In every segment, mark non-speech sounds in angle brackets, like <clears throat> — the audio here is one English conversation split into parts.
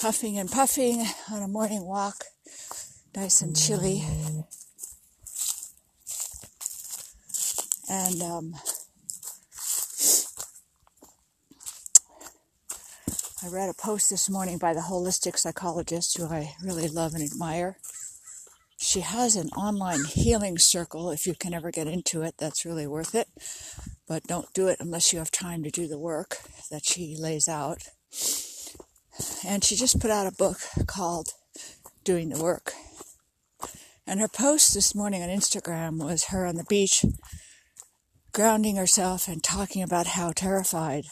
huffing and puffing on a morning walk, nice and chilly. And um, I read a post this morning by the holistic psychologist who I really love and admire. She has an online healing circle. If you can ever get into it, that's really worth it. But don't do it unless you have time to do the work that she lays out. And she just put out a book called Doing the Work. And her post this morning on Instagram was her on the beach grounding herself and talking about how terrified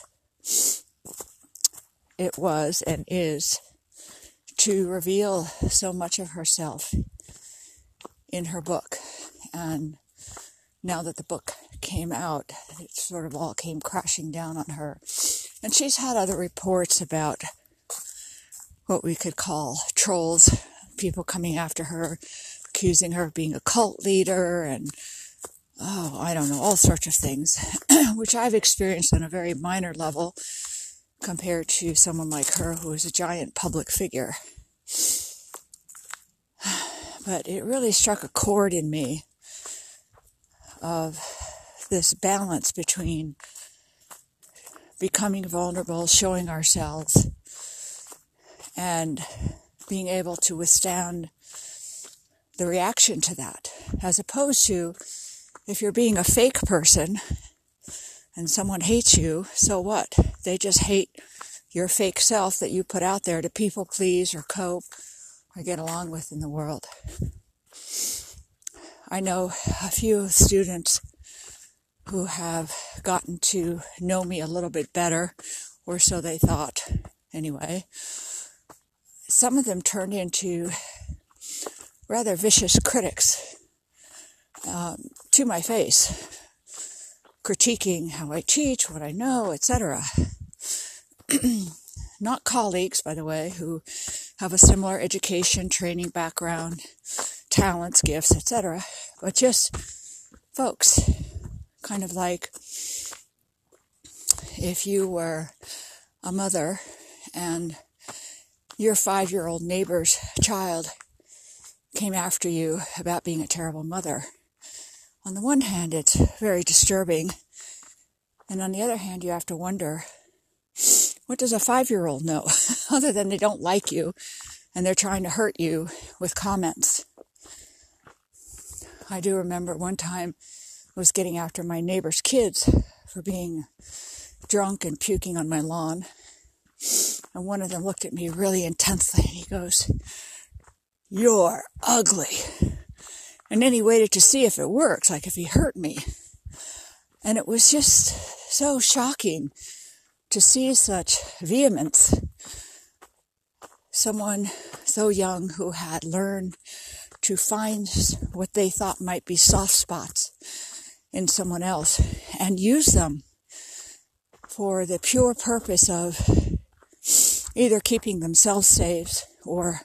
it was and is to reveal so much of herself in her book. And now that the book came out, it sort of all came crashing down on her. And she's had other reports about what we could call trolls, people coming after her, accusing her of being a cult leader and oh, I don't know, all sorts of things, <clears throat> which I've experienced on a very minor level compared to someone like her who is a giant public figure. <sighs> But it really struck a chord in me of this balance between becoming vulnerable, showing ourselves, and being able to withstand the reaction to that, as opposed to if you're being a fake person and someone hates you, so what? They just hate your fake self that you put out there to people please or cope or get along with in the world. I know a few students who have gotten to know me a little bit better, or so they thought anyway. Some of them turned into rather vicious critics um, to my face critiquing how I teach, what I know, etc. <clears throat> Not colleagues, by the way, who have a similar education, training background, talents, gifts, etc., but just folks, kind of like if you were a mother and your five year old neighbor's child came after you about being a terrible mother on the one hand, it's very disturbing. And on the other hand, you have to wonder what does a five year old know <laughs> other than they don't like you and they're trying to hurt you with comments? I do remember one time I was getting after my neighbor's kids for being drunk and puking on my lawn. And one of them looked at me really intensely and he goes, You're ugly. And then he waited to see if it worked, like if he hurt me. And it was just so shocking to see such vehemence. Someone so young who had learned to find what they thought might be soft spots in someone else and use them for the pure purpose of either keeping themselves safe or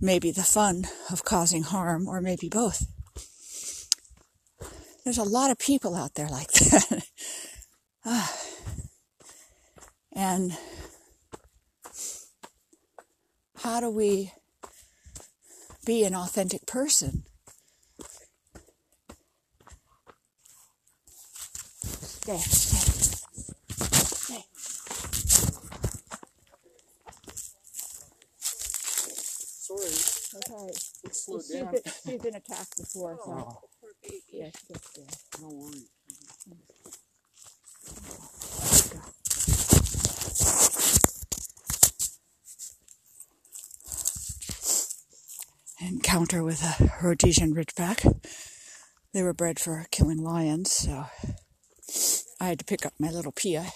maybe the fun of causing harm, or maybe both. There's a lot of people out there like <laughs> that. Ah. and how do we be an authentic person? Okay. It's slowed she's down. Been, she's been attacked before, so. Oh. Yes, yes, yes. No worries. Encounter with a Rhodesian Ridgeback. They were bred for killing lions, so I had to pick up my little Pia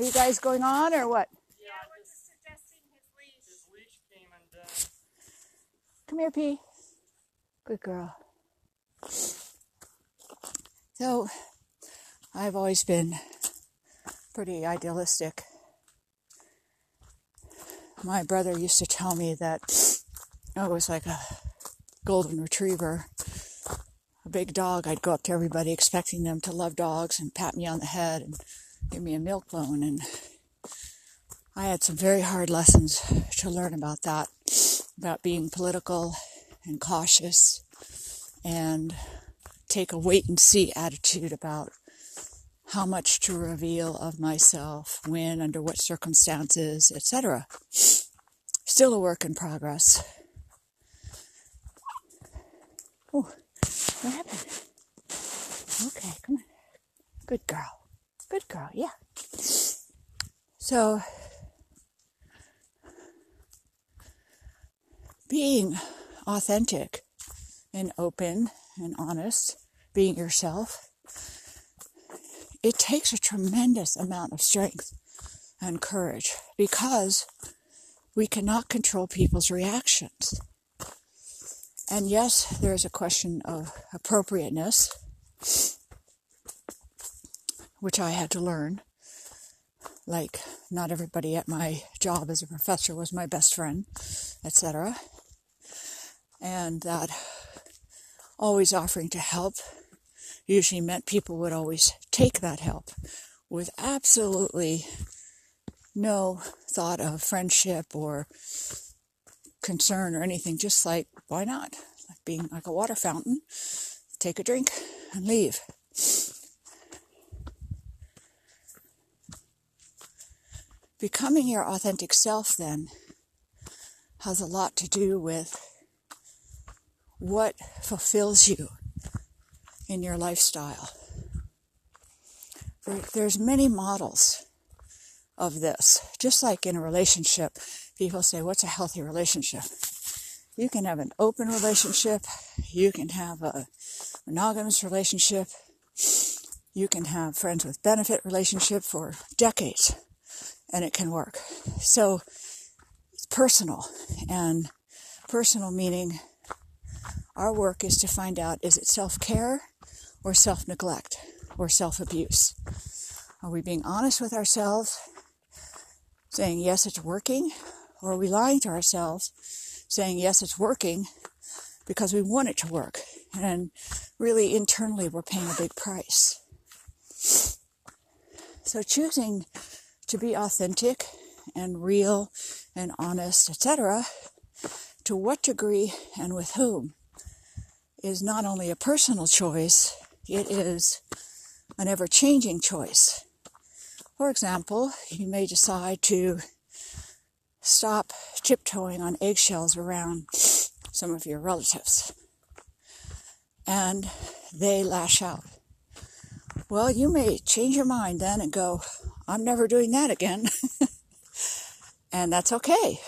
Are you guys going on or what? Yeah, we're just suggesting his leash. His leash came undone. Come here, P. Good girl. So, I've always been pretty idealistic. My brother used to tell me that it was like a golden retriever, a big dog, I'd go up to everybody expecting them to love dogs and pat me on the head and give me a milk bone. And I had some very hard lessons to learn about that, about being political and cautious and take a wait and see attitude about how much to reveal of myself, when, under what circumstances, etc. Still a work in progress. Oh, what happened? Okay, come on. Good girl. Good girl, yeah. So, being authentic and open and honest, being yourself, it takes a tremendous amount of strength and courage because we cannot control people's reactions. And yes, there is a question of appropriateness, which I had to learn. Like, not everybody at my job as a professor was my best friend, etc. And that always offering to help usually meant people would always take that help with absolutely no thought of friendship or concern or anything, just like, why not? Like being like a water fountain, take a drink and leave. Becoming your authentic self then has a lot to do with what fulfills you in your lifestyle. there's many models of this. Just like in a relationship, people say, what's a healthy relationship? You can have an open relationship. You can have a monogamous relationship. You can have friends with benefit relationship for decades and it can work. So it's personal and personal meaning our work is to find out is it self-care or self neglect or self abuse? Are we being honest with ourselves, saying, yes, it's working? Or are we lying to ourselves, saying, yes, it's working because we want it to work? And really, internally, we're paying a big price. So, choosing to be authentic and real and honest, etc., to what degree and with whom is not only a personal choice, it is an ever changing choice. For example, you may decide to stop tiptoeing on eggshells around some of your relatives. And they lash out. Well, you may change your mind then and go, I'm never doing that again. <laughs> and that's okay.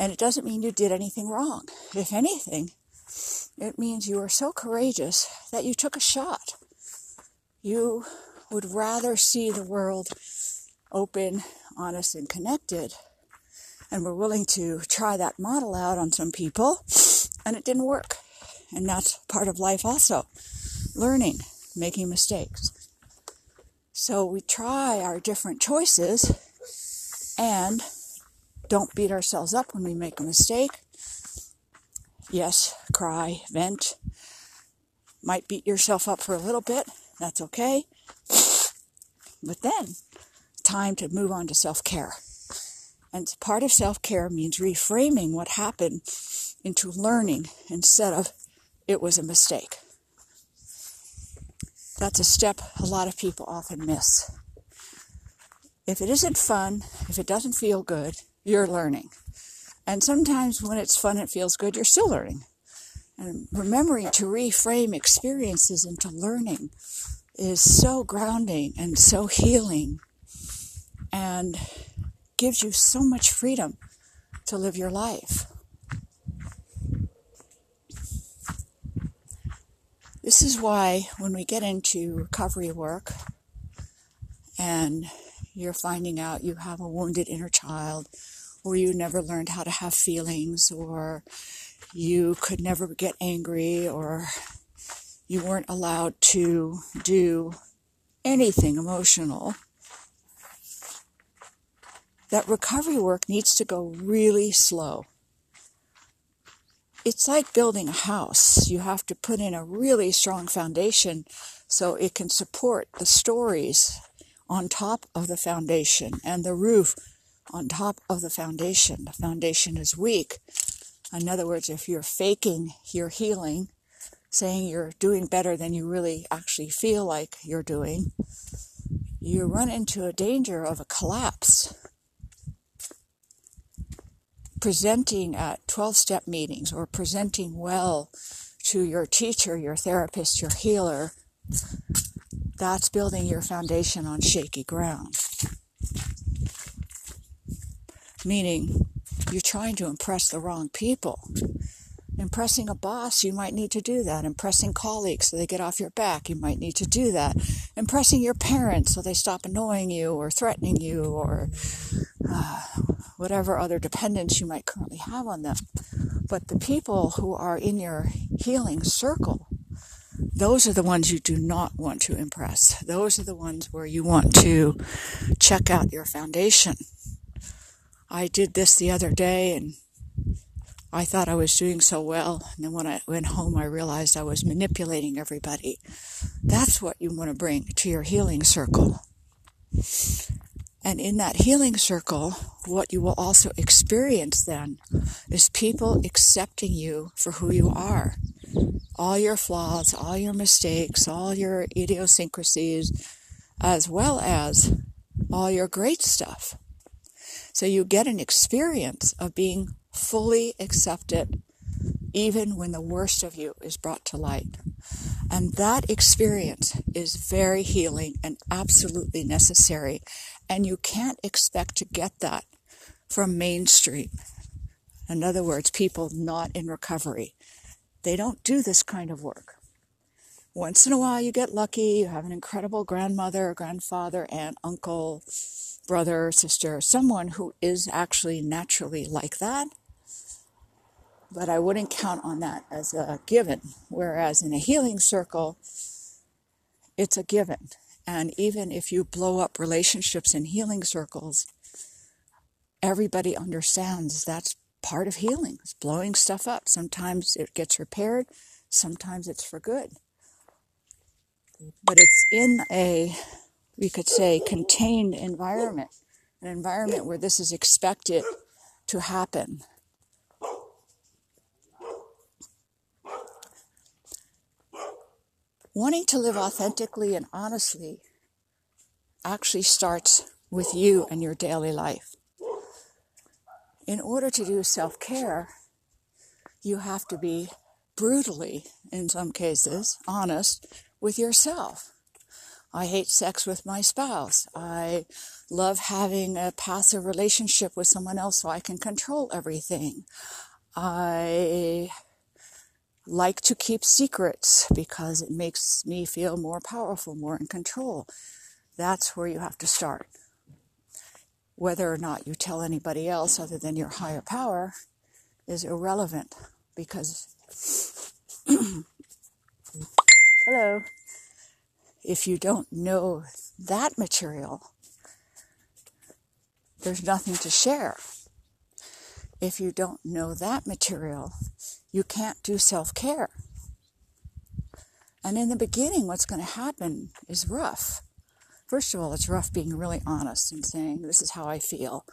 And it doesn't mean you did anything wrong. If anything, it means you are so courageous that you took a shot. You would rather see the world open, honest, and connected. And we're willing to try that model out on some people, and it didn't work. And that's part of life also learning, making mistakes. So we try our different choices and don't beat ourselves up when we make a mistake yes, cry, vent. Might beat yourself up for a little bit. That's okay. But then, time to move on to self care. And part of self care means reframing what happened into learning instead of it was a mistake. That's a step a lot of people often miss. If it isn't fun, if it doesn't feel good, you're learning. And sometimes when it's fun, it feels good, you're still learning. And remembering to reframe experiences into learning is so grounding and so healing and gives you so much freedom to live your life. This is why when we get into recovery work and you're finding out you have a wounded inner child or you never learned how to have feelings, or you could never get angry, or you weren't allowed to do anything emotional, that recovery work needs to go really slow. It's like building a house. You have to put in a really strong foundation so it can support the stories on top of the foundation and the roof on top of the foundation. The foundation is weak. In other words, if you're faking your healing, saying you're doing better than you really actually feel like you're doing, you run into a danger of a collapse. Presenting at 12 step meetings or presenting well to your teacher, your therapist, your healer, that's building your foundation on shaky ground. Meaning, you're trying to impress the wrong people. Impressing a boss, you might need to do that. Impressing colleagues so they get off your back, you might need to do that. Impressing your parents so they stop annoying you or threatening you or uh, whatever other dependence you might currently have on them. But the people who are in your healing circle, those are the ones you do not want to impress. Those are the ones where you want to check out your foundation. I did this the other day and I thought I was doing so well. And then when I went home, I realized I was manipulating everybody. That's what you want to bring to your healing circle. And in that healing circle, what you will also experience then is people accepting you for who you are. All your flaws, all your mistakes, all your idiosyncrasies, as well as all your great stuff. So you get an experience of being fully accepted even when the worst of you is brought to light. And that experience is very healing and absolutely necessary. And you can't expect to get that from mainstream. In other words, people not in recovery. They don't do this kind of work. Once in a while, you get lucky. You have an incredible grandmother, grandfather, aunt, uncle, brother, sister, someone who is actually naturally like that but I wouldn't count on that as a given. Whereas in a healing circle, it's a given. And even if you blow up relationships in healing circles, everybody understands that's part of healing. It's blowing stuff up. Sometimes it gets repaired, sometimes it's for good. But it's in a, we could say, contained environment, an environment where this is expected to happen. Wanting to live authentically and honestly actually starts with you and your daily life. In order to do self care, you have to be brutally, in some cases, honest with yourself. I hate sex with my spouse. I love having a passive relationship with someone else so I can control everything. I like to keep secrets because it makes me feel more powerful, more in control. That's where you have to start. Whether or not you tell anybody else other than your higher power is irrelevant because, <clears throat> hello, if you don't know that material, there's nothing to share. If you don't know that material, you can't do self care. And in the beginning, what's going to happen is rough. First of all, it's rough being really honest and saying, This is how I feel.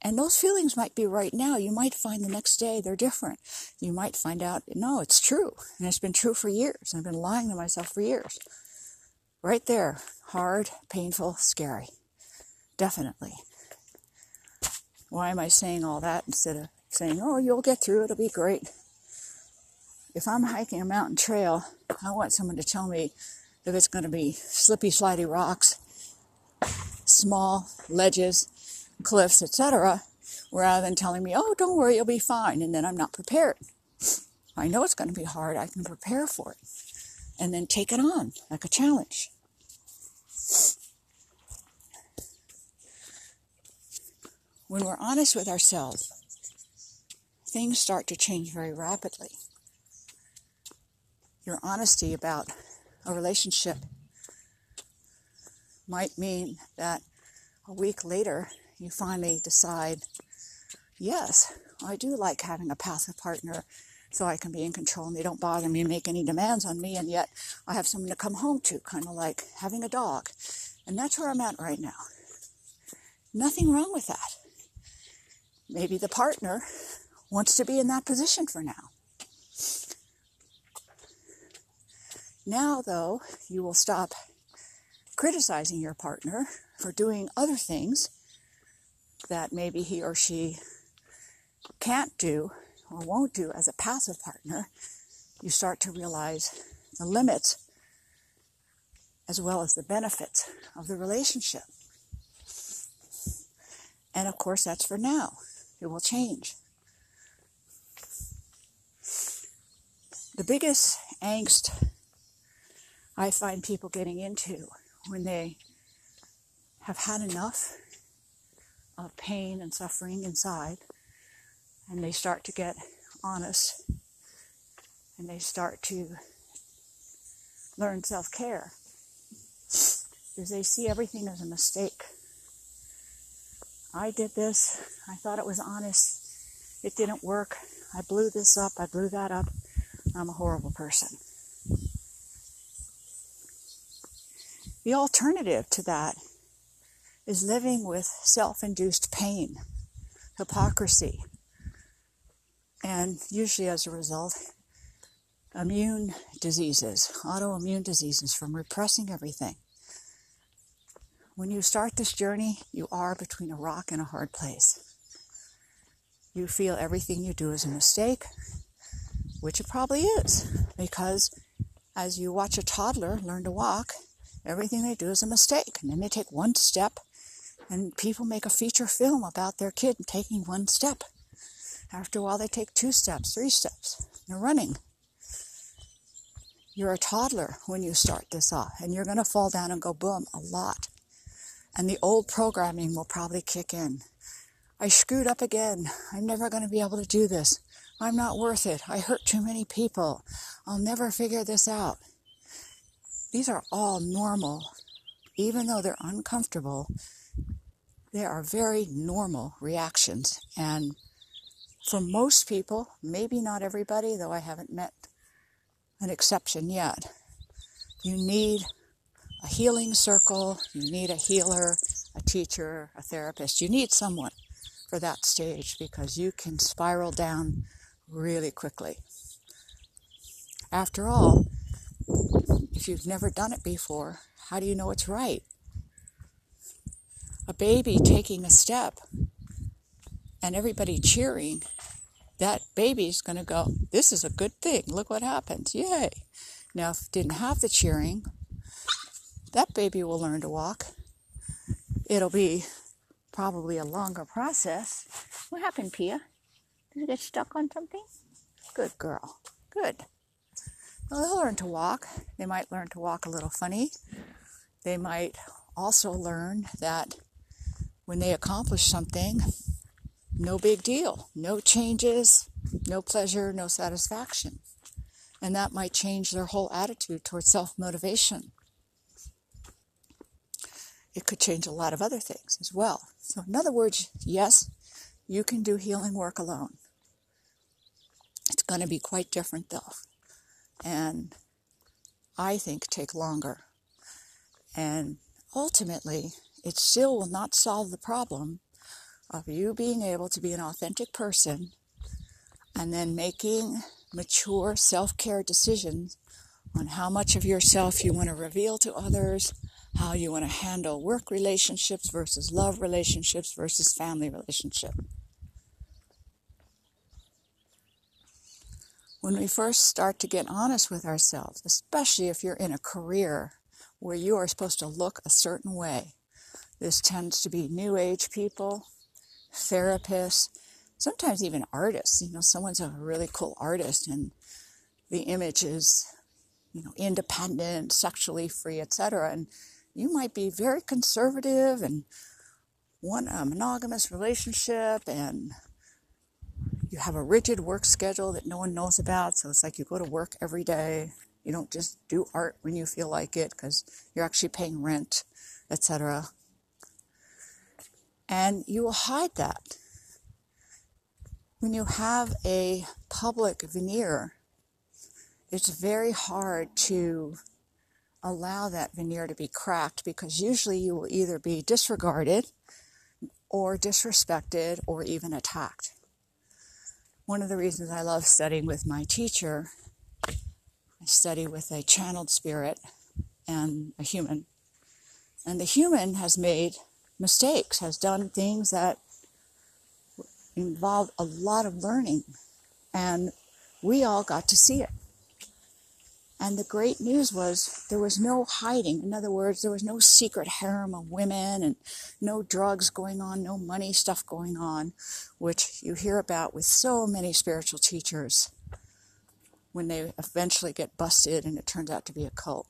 And those feelings might be right now. You might find the next day they're different. You might find out, no, it's true. And it's been true for years. I've been lying to myself for years. Right there. Hard, painful, scary. Definitely. Why am I saying all that instead of saying, oh, you'll get through, it'll be great. If I'm hiking a mountain trail, I want someone to tell me if it's going to be slippy, slidey rocks, small ledges, cliffs, etc., rather than telling me, oh, don't worry, you'll be fine, and then I'm not prepared. I know it's going to be hard, I can prepare for it, and then take it on like a challenge. When we're honest with ourselves, things start to change very rapidly. Your honesty about a relationship might mean that a week later you finally decide yes, I do like having a passive partner so I can be in control and they don't bother me and make any demands on me, and yet I have someone to come home to, kind of like having a dog. And that's where I'm at right now. Nothing wrong with that. Maybe the partner wants to be in that position for now. Now, though, you will stop criticizing your partner for doing other things that maybe he or she can't do or won't do as a passive partner. You start to realize the limits as well as the benefits of the relationship. And of course, that's for now. It will change. The biggest angst I find people getting into when they have had enough of pain and suffering inside and they start to get honest and they start to learn self care is they see everything as a mistake. I did this, I thought it was honest, it didn't work, I blew this up, I blew that up, I'm a horrible person. The alternative to that is living with self induced pain, hypocrisy, and usually as a result, immune diseases, autoimmune diseases from repressing everything. When you start this journey, you are between a rock and a hard place. You feel everything you do is a mistake, which it probably is, because as you watch a toddler learn to walk, everything they do is a mistake. And then they take one step, and people make a feature film about their kid taking one step. After a while, they take two steps, three steps. They're running. You're a toddler when you start this off, and you're going to fall down and go boom a lot. And the old programming will probably kick in. I screwed up again. I'm never going to be able to do this. I'm not worth it. I hurt too many people. I'll never figure this out. These are all normal. Even though they're uncomfortable, they are very normal reactions. And for most people, maybe not everybody, though I haven't met an exception yet, you need a healing circle, you need a healer, a teacher, a therapist. You need someone for that stage because you can spiral down really quickly. After all, if you've never done it before, how do you know it's right? A baby taking a step and everybody cheering, that baby's going to go, This is a good thing. Look what happens. Yay. Now, if didn't have the cheering, that baby will learn to walk. It'll be probably a longer process. What happened, Pia? Did you get stuck on something? Good girl. Good. They'll learn to walk. They might learn to walk a little funny. They might also learn that when they accomplish something, no big deal. No changes, no pleasure, no satisfaction. And that might change their whole attitude towards self motivation. It could change a lot of other things as well. So, in other words, yes, you can do healing work alone. It's going to be quite different though. And I think take longer. And ultimately, it still will not solve the problem of you being able to be an authentic person and then making mature self care decisions on how much of yourself you want to reveal to others, how you want to handle work relationships versus love relationships versus family relationship. When we first start to get honest with ourselves, especially if you're in a career where you are supposed to look a certain way, this tends to be new age people, therapists, sometimes even artists. You know, someone's a really cool artist and the image is, you know, independent, sexually free, etc. And you might be very conservative and want a monogamous relationship and you have a rigid work schedule that no one knows about. So it's like you go to work every day. You don't just do art when you feel like it because you're actually paying rent, etc. And you will hide that. when you have a public veneer, it's very hard to allow that veneer to be cracked because usually you will either be disregarded or disrespected or even attacked. One of the reasons I love studying with my teacher, I study with a channeled spirit and a human. And the human has made mistakes, has done things that involve a lot of learning. And we all got to see it. And the great news was there was no hiding. In other words, there was no secret harem of women and no drugs going on, no money stuff going on, which you hear about with so many spiritual teachers when they eventually get busted and it turns out to be a cult.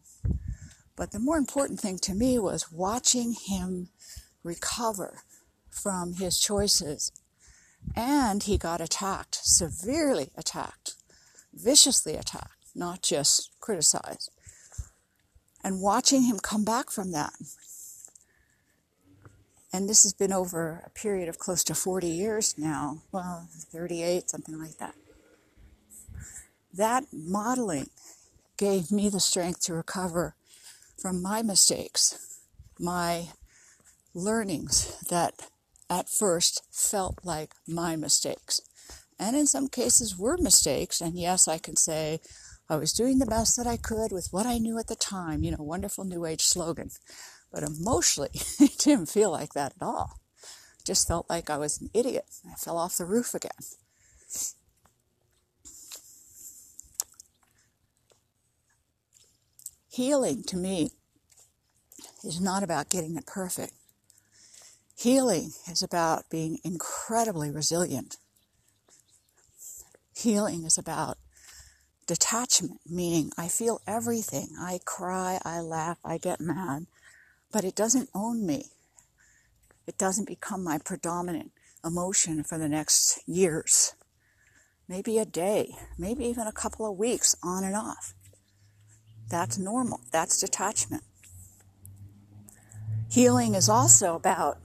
But the more important thing to me was watching him recover from his choices. And he got attacked, severely attacked, viciously attacked not just criticize. And watching him come back from that. And this has been over a period of close to 40 years now, well, 38, something like that. That modeling gave me the strength to recover from my mistakes, my learnings that at first felt like my mistakes. And in some cases were mistakes. And yes, I can say I was doing the best that I could with what I knew at the time, you know, wonderful New Age slogan. But emotionally, <laughs> it didn't feel like that at all. It just felt like I was an idiot. I fell off the roof again. Healing to me is not about getting it perfect. Healing is about being incredibly resilient. Healing is about detachment, meaning I feel everything. I cry, I laugh, I get mad, but it doesn't own me. It doesn't become my predominant emotion for the next years. Maybe a day, maybe even a couple of weeks on and off. That's normal. That's detachment. Healing is also about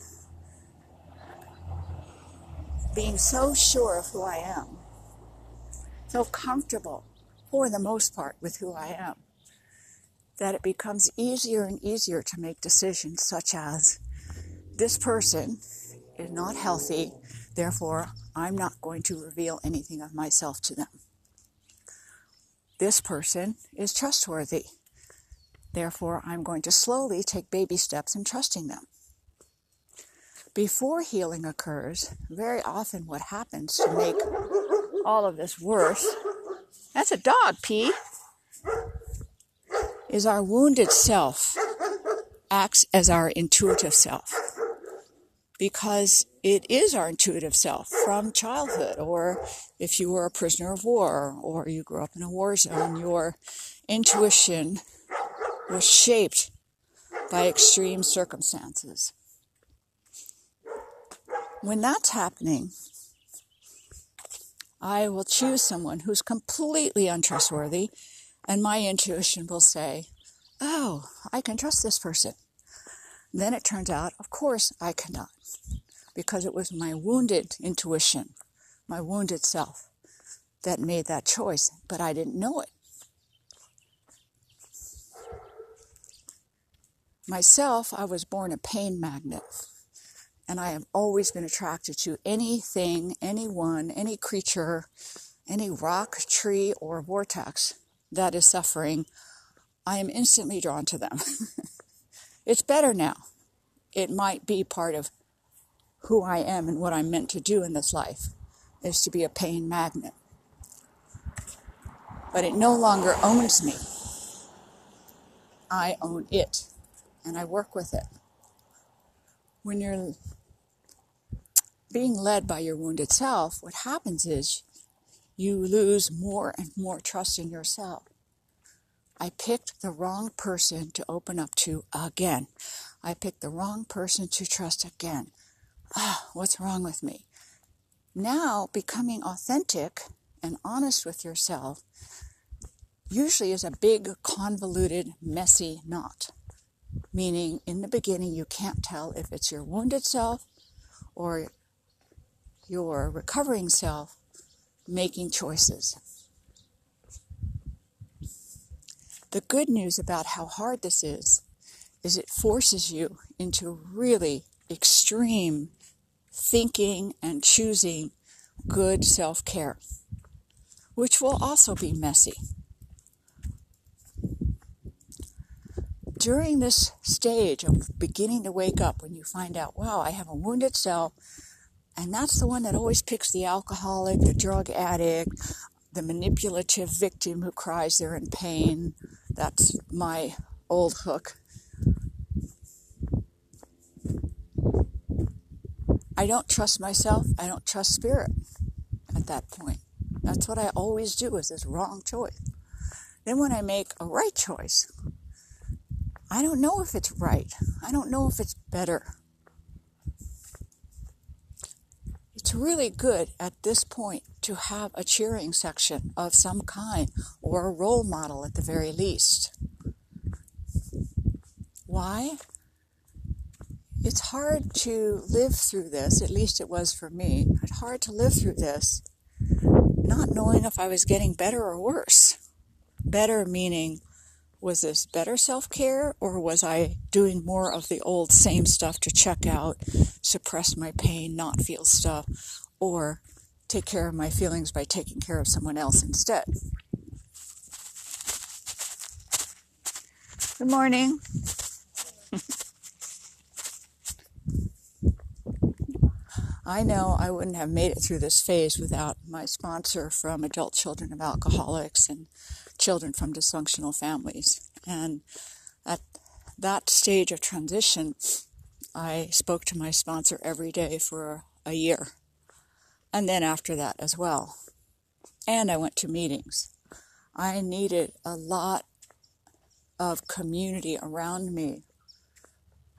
being so sure of who I am, so comfortable for the most part, with who I am. That it becomes easier and easier to make decisions such as this person is not healthy, therefore, I'm not going to reveal anything of myself to them. This person is trustworthy, therefore, I'm going to slowly take baby steps in trusting them. Before healing occurs, very often what happens to make all of this worse that's a dog, P. Is our wounded self acts as our intuitive self. Because it is our intuitive self from childhood, or if you were a prisoner of war, or you grew up in a war zone, your intuition was shaped by extreme circumstances. When that's happening, I will choose someone who's completely untrustworthy, and my intuition will say, Oh, I can trust this person. Then it turns out, of course, I cannot, because it was my wounded intuition, my wounded self, that made that choice, but I didn't know it. Myself, I was born a pain magnet and I have always been attracted to anything, anyone, any creature, any rock, tree, or vortex that is suffering. I am instantly drawn to them. <laughs> it's better now. It might be part of who I am and what I'm meant to do in this life is to be a pain magnet. But it no longer owns me. I own it and I work with it. When you're being led by your wounded self, what happens is you lose more and more trust in yourself. I picked the wrong person to open up to again. I picked the wrong person to trust again. Ah, what's wrong with me? Now, becoming authentic and honest with yourself usually is a big, convoluted, messy knot. Meaning, in the beginning, you can't tell if it's your wounded self or your recovering self making choices. The good news about how hard this is is it forces you into really extreme thinking and choosing good self-care, which will also be messy. During this stage of beginning to wake up, when you find out, wow, I have a wounded self, and that's the one that always picks the alcoholic, the drug addict, the manipulative victim who cries they're in pain. That's my old hook. I don't trust myself. I don't trust spirit at that point. That's what I always do is this wrong choice. Then when I make a right choice, I don't know if it's right. I don't know if it's better. it's really good at this point to have a cheering section of some kind or a role model at the very least. Why? It's hard to live through this, at least it was for me. It's hard to live through this not knowing if I was getting better or worse. Better meaning was this better self care or was I doing more of the old same stuff to check out, suppress my pain, not feel stuff, or take care of my feelings by taking care of someone else instead? Good morning. I know I wouldn't have made it through this phase without my sponsor from Adult Children of Alcoholics and children from dysfunctional families. And at that stage of transition, I spoke to my sponsor every day for a year. And then after that as well. And I went to meetings. I needed a lot of community around me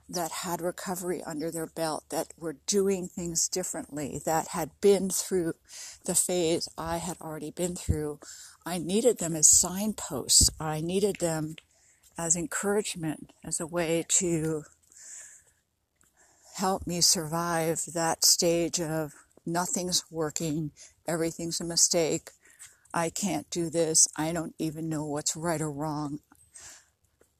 that had recovery under their belt, that were doing things differently, that had been through the phase I had already been through. I needed them as signposts. I needed them as encouragement, as a way to help me survive that stage of nothing's working, everything's a mistake, I can't do this, I don't even know what's right or wrong.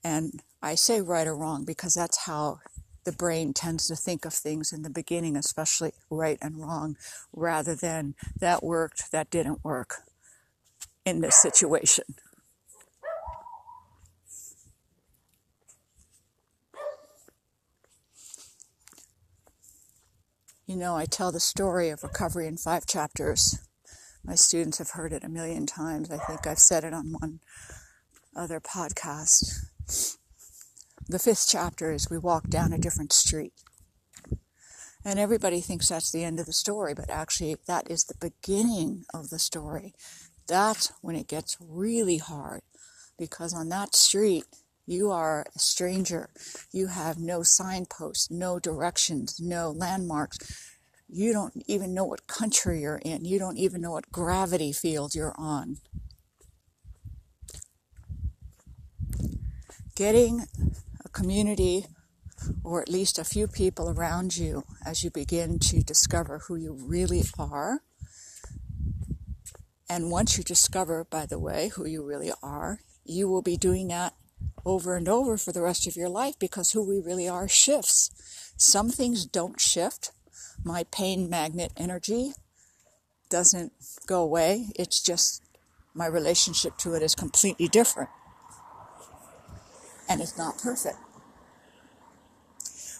And I say right or wrong because that's how the brain tends to think of things in the beginning, especially right and wrong, rather than that worked, that didn't work in this situation. You know, I tell the story of recovery in five chapters. My students have heard it a million times. I think I've said it on one other podcast. The fifth chapter is we walk down a different street. And everybody thinks that's the end of the story, but actually, that is the beginning of the story. That's when it gets really hard because on that street, you are a stranger. You have no signposts, no directions, no landmarks. You don't even know what country you're in. You don't even know what gravity field you're on. Getting community or at least a few people around you as you begin to discover who you really are. And once you discover, by the way, who you really are, you will be doing that over and over for the rest of your life because who we really are shifts. Some things don't shift. My pain magnet energy doesn't go away. It's just my relationship to it is completely different. And it's not perfect.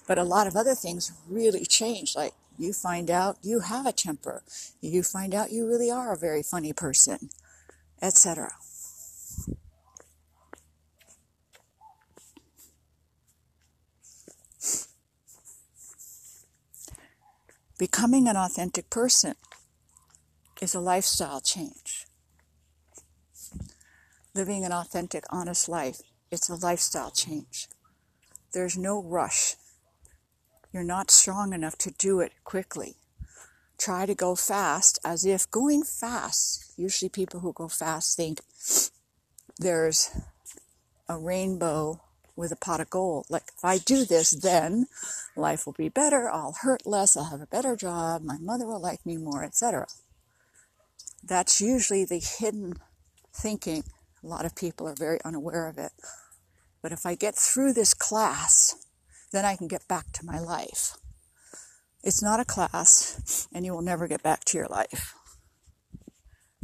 But a lot of other things really change. Like you find out you have a temper. You find out you really are a very funny person, etc. Becoming an authentic person is a lifestyle change. Living an authentic, honest life, it's a lifestyle change. There's no rush. You're not strong enough to do it quickly. Try to go fast as if going fast, usually people who go fast think there's a rainbow with a pot of gold. Like, if I do this, then life will be better, I'll hurt less, I'll have a better job, my mother will like me more, etc. That's usually the hidden thinking. A lot of people are very unaware of it. But if I get through this class, then I can get back to my life. It's not a class, and you will never get back to your life.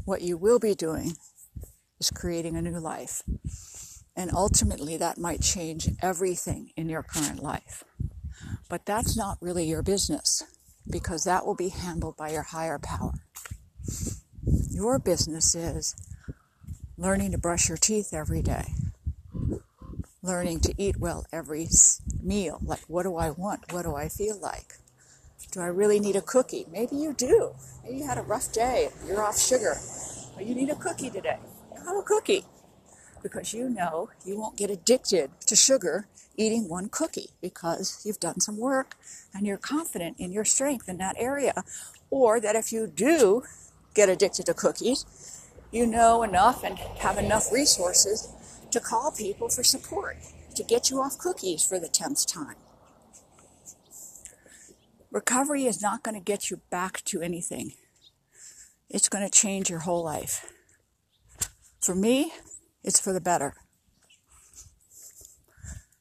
What you will be doing is creating a new life. And ultimately, that might change everything in your current life. But that's not really your business because that will be handled by your higher power. Your business is learning to brush your teeth every day, learning to eat well every meal. Like, what do I want? What do I feel like? Do I really need a cookie? Maybe you do. Maybe you had a rough day. You're off sugar. But you need a cookie today. Have a cookie because you know you won't get addicted to sugar eating one cookie because you've done some work and you're confident in your strength in that area. Or that if you do get addicted to cookies, you know enough and have enough resources to call people for support to get you off cookies for the 10th time. Recovery is not going to get you back to anything. It's going to change your whole life. For me, it's for the better.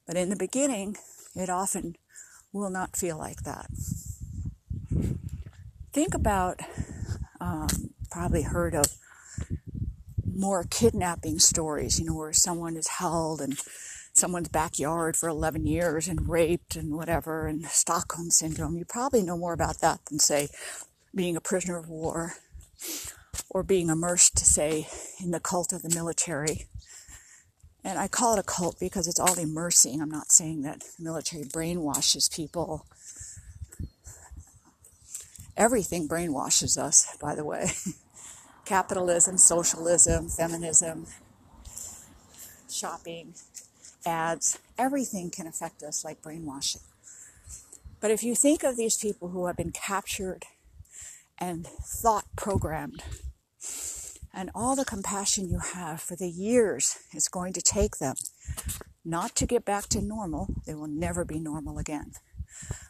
But in the beginning, it often will not feel like that. Think about, um, probably heard of more kidnapping stories, you know, where someone is held in someone's backyard for 11 years and raped and whatever, and Stockholm Syndrome. You probably know more about that than, say, being a prisoner of war or being immersed, say, in the cult of the military and I call it a cult because it's all immersing. I'm not saying that the military brainwashes people. Everything brainwashes us, by the way. <laughs> Capitalism, socialism, feminism, shopping, ads, everything can affect us like brainwashing. But if you think of these people who have been captured and thought programmed and all the compassion you have for the years it's going to take them not to get back to normal, they will never be normal again,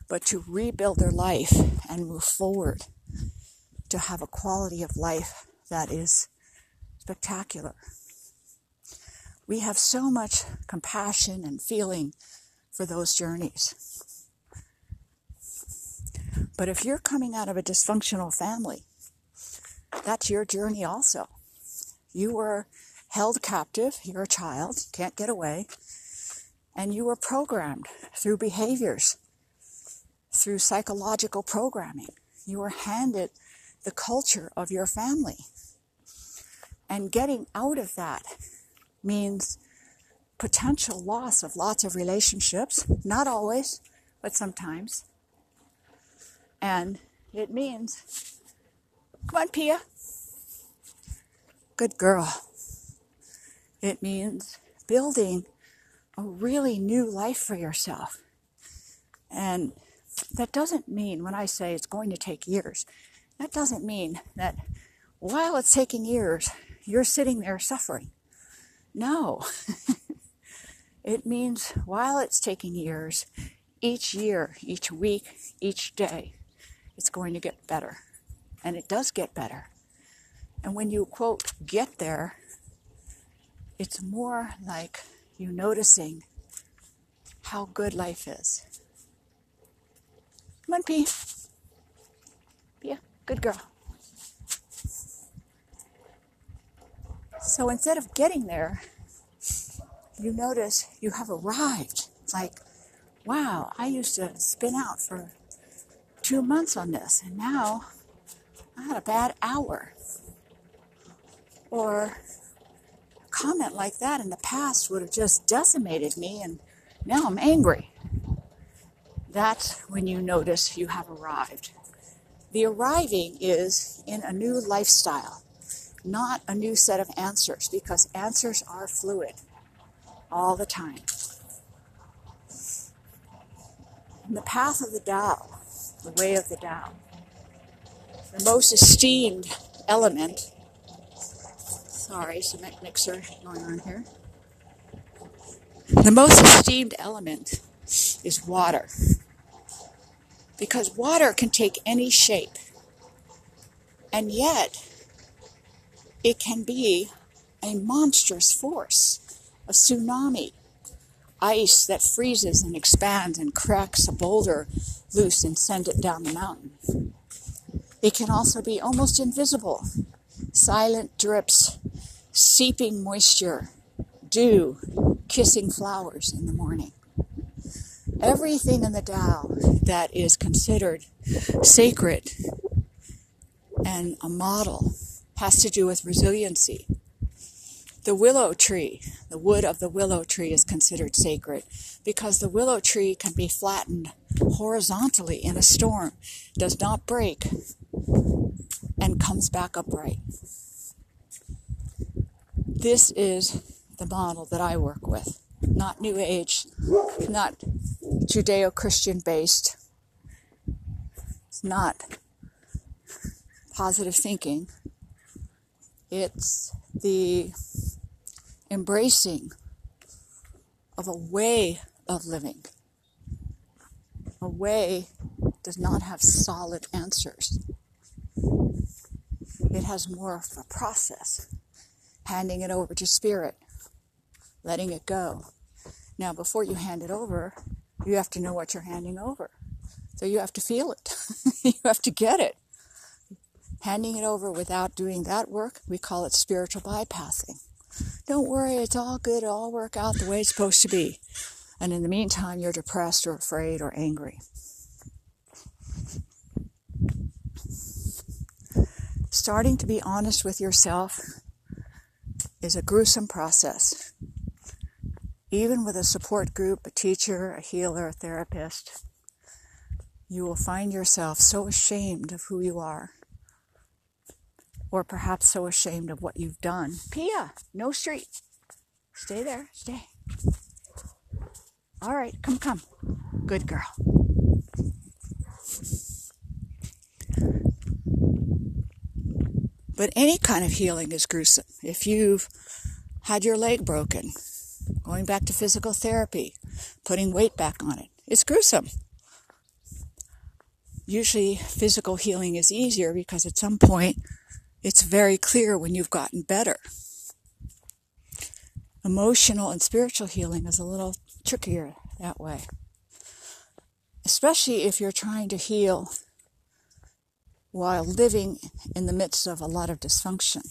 but to rebuild their life and move forward to have a quality of life that is spectacular. We have so much compassion and feeling for those journeys. But if you're coming out of a dysfunctional family, that's your journey also. You were held captive, you're a child, can't get away, and you were programmed through behaviors, through psychological programming. You were handed the culture of your family. And getting out of that means potential loss of lots of relationships, not always, but sometimes. And it means Come on, Pia. Good girl. It means building a really new life for yourself. And that doesn't mean, when I say it's going to take years, that doesn't mean that while it's taking years, you're sitting there suffering. No. <laughs> it means while it's taking years, each year, each week, each day, it's going to get better and it does get better. And when you quote, get there, it's more like you noticing how good life is. Come on, P. Yeah, good girl. So instead of getting there, you notice you have arrived. It's like, wow, I used to spin out for two months on this, and now I had a bad hour. Or a comment like that in the past would have just decimated me, and now I'm angry. That's when you notice you have arrived. The arriving is in a new lifestyle, not a new set of answers, because answers are fluid all the time. In the path of the Tao, the way of the Tao, the most esteemed element. Sorry, cement mixer going on here. The most esteemed element is water. Because water can take any shape. And yet, it can be a monstrous force, a tsunami, ice that freezes and expands and cracks a boulder loose and send it down the mountain. It can also be almost invisible, silent drips, seeping moisture, dew, kissing flowers in the morning. Everything in the Tao that is considered sacred and a model has to do with resiliency. The willow tree, the wood of the willow tree is considered sacred because the willow tree can be flattened horizontally in a storm, does not break, and comes back upright. This is the model that I work with, not New Age, not Judeo Christian based, it's not positive thinking. It's the embracing of a way of living. A way does not have solid answers. It has more of a process, handing it over to spirit, letting it go. Now, before you hand it over, you have to know what you're handing over. So you have to feel it. <laughs> you have to get it handing it over without doing that work, we call it spiritual bypassing. Don't worry, it's all good, it'll all work out the way it's supposed to be. And in the meantime, you're depressed or afraid or angry. Starting to be honest with yourself is a gruesome process. Even with a support group, a teacher, a healer, a therapist, you will find yourself so ashamed of who you are or perhaps so ashamed of what you've done. Pia, no street. Stay there, stay. All right, come, come. Good girl. But any kind of healing is gruesome. If you've had your leg broken, going back to physical therapy, putting weight back on it, it's gruesome. Usually, physical healing is easier because at some point it's very clear when you've gotten better. Emotional and spiritual healing is a little trickier that way. Especially if you're trying to heal while living in the midst of a lot of dysfunction.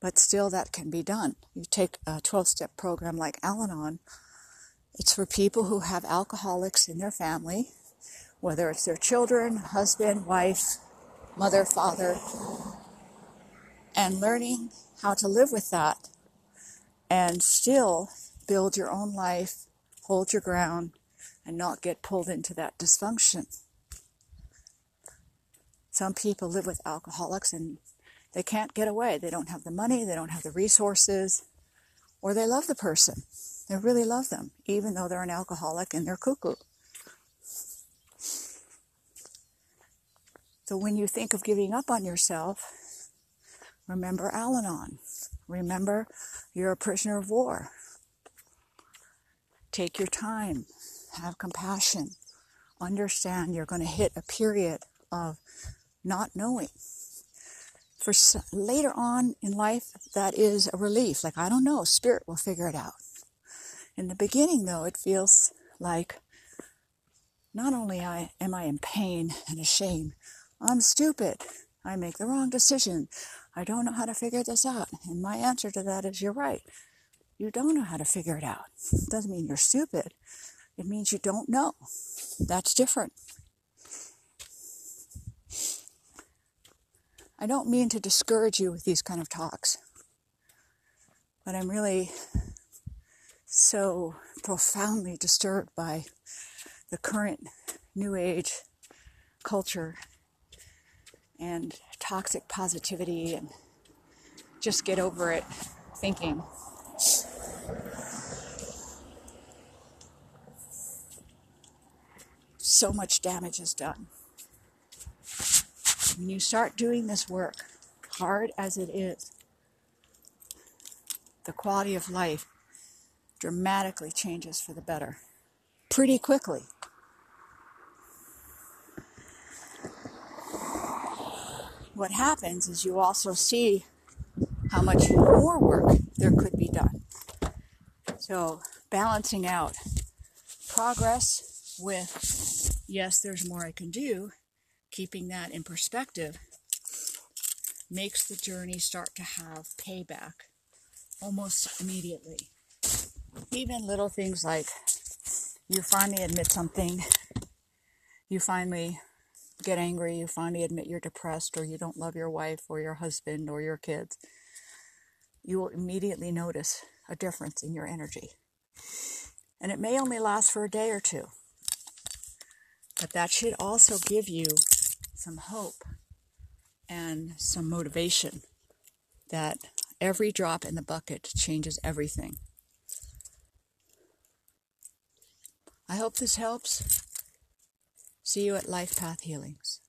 But still, that can be done. You take a 12 step program like Al Anon, it's for people who have alcoholics in their family, whether it's their children, husband, wife, mother, father, and learning how to live with that and still build your own life, hold your ground, and not get pulled into that dysfunction. Some people live with alcoholics and they can't get away. They don't have the money, they don't have the resources, or they love the person. They really love them, even though they're an alcoholic and they're cuckoo. So when you think of giving up on yourself, remember Al Anon. Remember you're a prisoner of war. Take your time. Have compassion. Understand you're going to hit a period of not knowing. For later on in life, that is a relief. Like, I don't know, spirit will figure it out. In the beginning, though, it feels like not only I, am I in pain and ashamed, I'm stupid. I make the wrong decision. I don't know how to figure this out. And my answer to that is you're right. You don't know how to figure it out. It <laughs> doesn't mean you're stupid. It means you don't know. That's different. I don't mean to discourage you with these kind of talks, but I'm really so profoundly disturbed by the current New Age culture and toxic positivity and just get over it thinking. So much damage is done. When you start doing this work, hard as it is, the quality of life dramatically changes for the better pretty quickly. What happens is you also see how much more work there could be done. So, balancing out progress with, yes, there's more I can do, keeping that in perspective makes the journey start to have payback almost immediately. Even little things like you finally admit something, you finally get angry, you finally admit you're depressed or you don't love your wife or your husband or your kids, you will immediately notice a difference in your energy. And it may only last for a day or two, but that should also give you some hope and some motivation that every drop in the bucket changes everything. I hope this helps. See you at Life Path Healings.